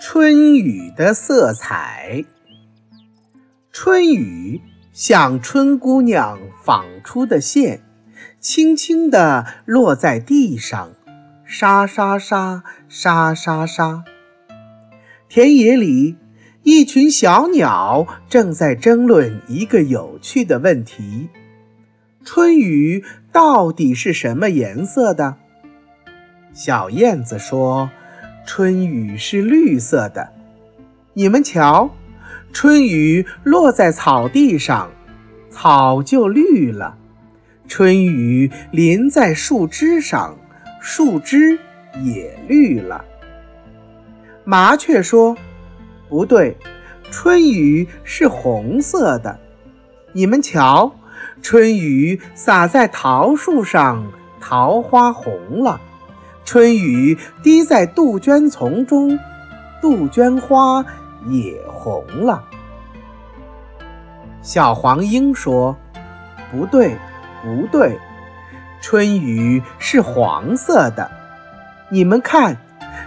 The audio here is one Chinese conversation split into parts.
春雨的色彩，春雨像春姑娘纺出的线，轻轻地落在地上，沙沙沙，沙沙沙。田野里，一群小鸟正在争论一个有趣的问题：春雨到底是什么颜色的？小燕子说。春雨是绿色的，你们瞧，春雨落在草地上，草就绿了；春雨淋在树枝上，树枝也绿了。麻雀说：“不对，春雨是红色的，你们瞧，春雨洒在桃树上，桃花红了。”春雨滴在杜鹃丛中，杜鹃花也红了。小黄莺说：“不对，不对，春雨是黄色的。你们看，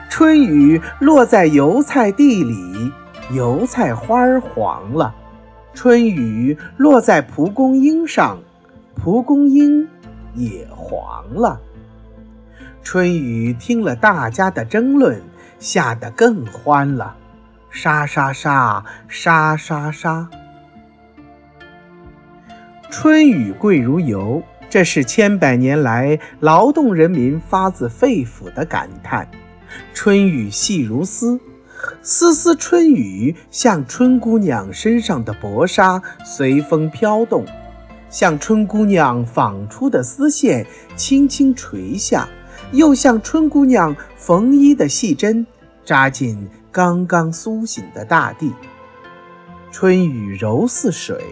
春雨落在油菜地里，油菜花黄了；春雨落在蒲公英上，蒲公英也黄了。”春雨听了大家的争论，吓得更欢了，沙沙沙，沙沙沙。春雨贵如油，这是千百年来劳动人民发自肺腑的感叹。春雨细如丝，丝丝春雨像春姑娘身上的薄纱，随风飘动，像春姑娘纺出的丝线，轻轻垂下。又像春姑娘缝衣的细针，扎进刚刚苏醒的大地。春雨柔似水，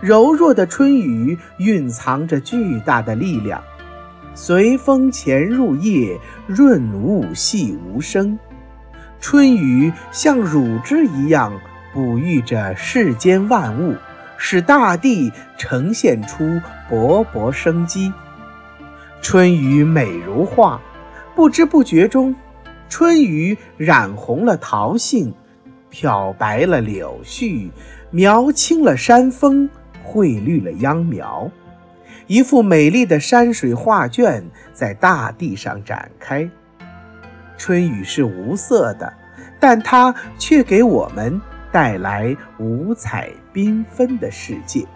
柔弱的春雨蕴藏着巨大的力量，随风潜入夜，润物细无声。春雨像乳汁一样哺育着世间万物，使大地呈现出勃勃生机。春雨美如画，不知不觉中，春雨染红了桃杏，漂白了柳絮，描青了山峰，绘绿了秧苗，一幅美丽的山水画卷在大地上展开。春雨是无色的，但它却给我们带来五彩缤纷的世界。